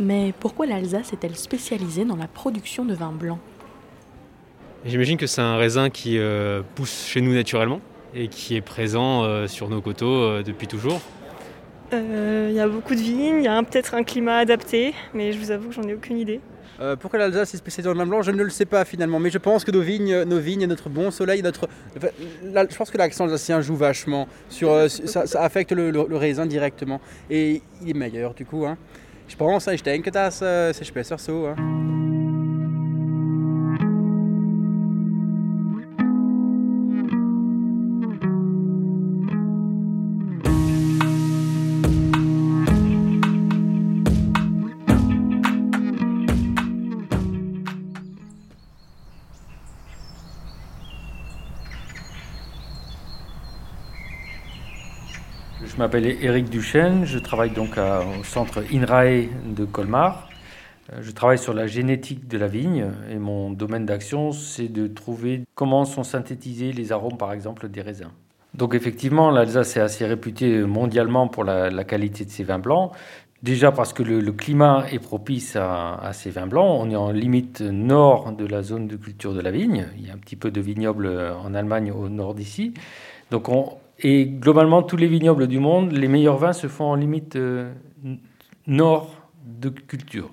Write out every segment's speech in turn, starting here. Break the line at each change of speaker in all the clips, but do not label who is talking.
Mais pourquoi l'Alsace est-elle spécialisée dans la production de vin blanc
J'imagine que c'est un raisin qui euh, pousse chez nous naturellement et qui est présent euh, sur nos coteaux euh, depuis toujours.
Il y a beaucoup de vignes, il y a peut-être un climat adapté, mais je vous avoue que j'en ai aucune idée.
Pourquoi l'Alsace est spécialisée dans le vin blanc? Je ne le sais pas finalement, mais je pense que nos vignes, nos vignes, notre bon soleil, notre, je pense que l'accent alsacien joue vachement sur, ça, affecte le, raisin directement et il est meilleur du coup. Hein. Je pense, je denke, dass es ist besser so.
Je m'appelle Éric Duchesne, je travaille donc au centre INRAE de Colmar. Euh, je travaille sur la génétique de la vigne et mon domaine d'action, c'est de trouver comment sont synthétisés les arômes, par exemple, des raisins. Donc effectivement, l'Alsace est assez réputée mondialement pour la, qualité de ses vins blancs. Déjà parce que le, climat est propice à, à, ces vins blancs. On est en limite nord de la zone de culture de la vigne. Il y a un petit peu de vignoble en Allemagne au nord d'ici. Donc on, et globalement, tous les vignobles du monde, les meilleurs vins se font en limite euh, nord de culture.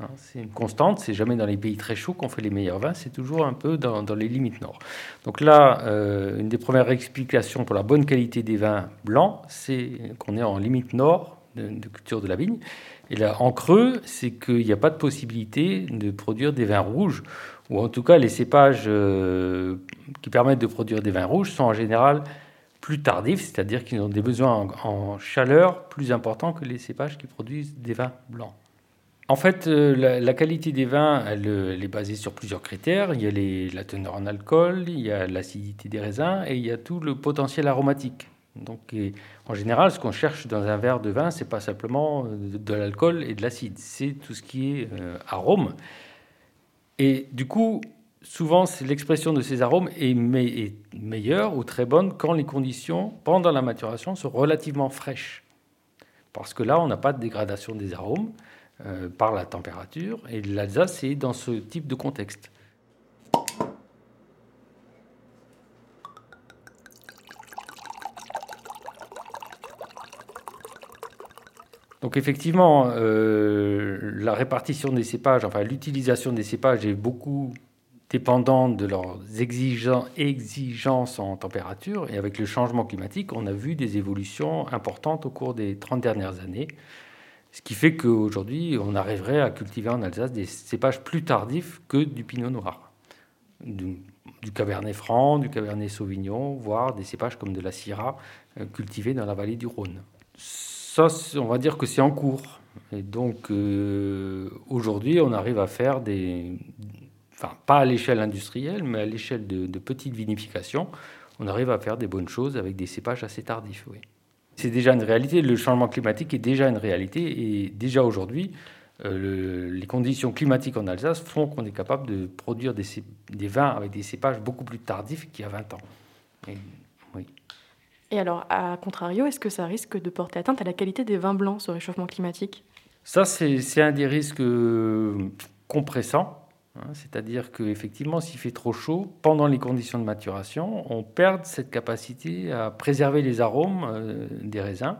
Hein, c'est une constante, c'est jamais dans les pays très chauds qu'on fait les meilleurs vins, c'est toujours un peu dans, les limites nord. Donc là, euh, une des premières explications pour la bonne qualité des vins blancs, c'est qu'on est en limite nord de, culture de la vigne. Et là, en creux, c'est qu'il n'y a pas de possibilité de produire des vins rouges, ou en tout cas les cépages euh, qui permettent de produire des vins rouges sont en général plus tardifs, c'est-à-dire qu'ils ont des besoins en, chaleur plus importants que les cépages qui produisent des vins blancs. En fait, euh, la, qualité des vins, euh, elle, est basée sur plusieurs critères. Il y a la teneur en alcool, il y a l'acidité des raisins et il y a tout le potentiel aromatique. Donc, en général, ce qu'on cherche dans un verre de vin, c'est pas simplement euh, de, l'alcool et de l'acide, c'est tout ce qui est arôme. Et du coup, souvent, l'expression de ces arômes est, meilleure ou très bonne quand les conditions, pendant la maturation, sont relativement fraîches. Parce que là, on n'a pas de dégradation des arômes euh, par la température, et l'Alsace est dans ce type de contexte. Donc effectivement, euh, la répartition des cépages, enfin l'utilisation des cépages est beaucoup dépendant de leurs exigences en température. Et avec le changement climatique, on a vu des évolutions importantes au cours des 30 dernières années. Ce qui fait qu'aujourd'hui, on arriverait à cultiver en Alsace des cépages plus tardifs que du pinot noir. Du, cabernet franc, du cabernet sauvignon, voire des cépages comme de la syrah euh, cultivés dans la vallée du Rhône. Ça, on va dire que c'est en cours. Et donc, euh, aujourd'hui, on arrive à faire des, enfin pas à l'échelle industrielle, mais à l'échelle de, de petites vinifications, on arrive à faire des bonnes choses avec des cépages assez tardifs. Oui. C'est déjà une réalité, le changement climatique est déjà une réalité, et déjà aujourd'hui, euh, les conditions climatiques en Alsace font qu'on est capable de produire des, des, vins avec des cépages beaucoup plus tardifs qu'il y a 20 ans.
Et, oui. et alors, à contrario, est-ce que ça risque de porter atteinte à la qualité des vins blancs, ce réchauffement climatique?
Ça, c'est un des risques euh, compressants c'est-à-dire qu'effectivement, s'il fait trop chaud, pendant les conditions de maturation, on perd cette capacité à préserver les arômes euh, des raisins.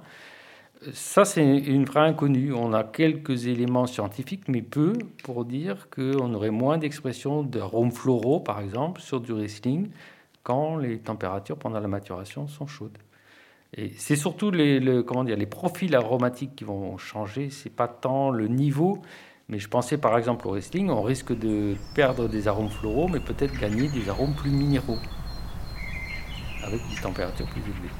Ça, c'est une vraie inconnue. On a quelques éléments scientifiques, mais peu, pour dire qu'on aurait moins d'expression d'arômes floraux, par exemple, sur du Riesling, quand les températures pendant la maturation sont chaudes. Et c'est surtout les, comment dire, les profils aromatiques qui vont changer, c'est pas tant le niveau, mais je pensais par exemple au wrestling, on risque de perdre des arômes floraux, mais peut-être gagner des arômes plus minéraux, avec des températures plus élevées.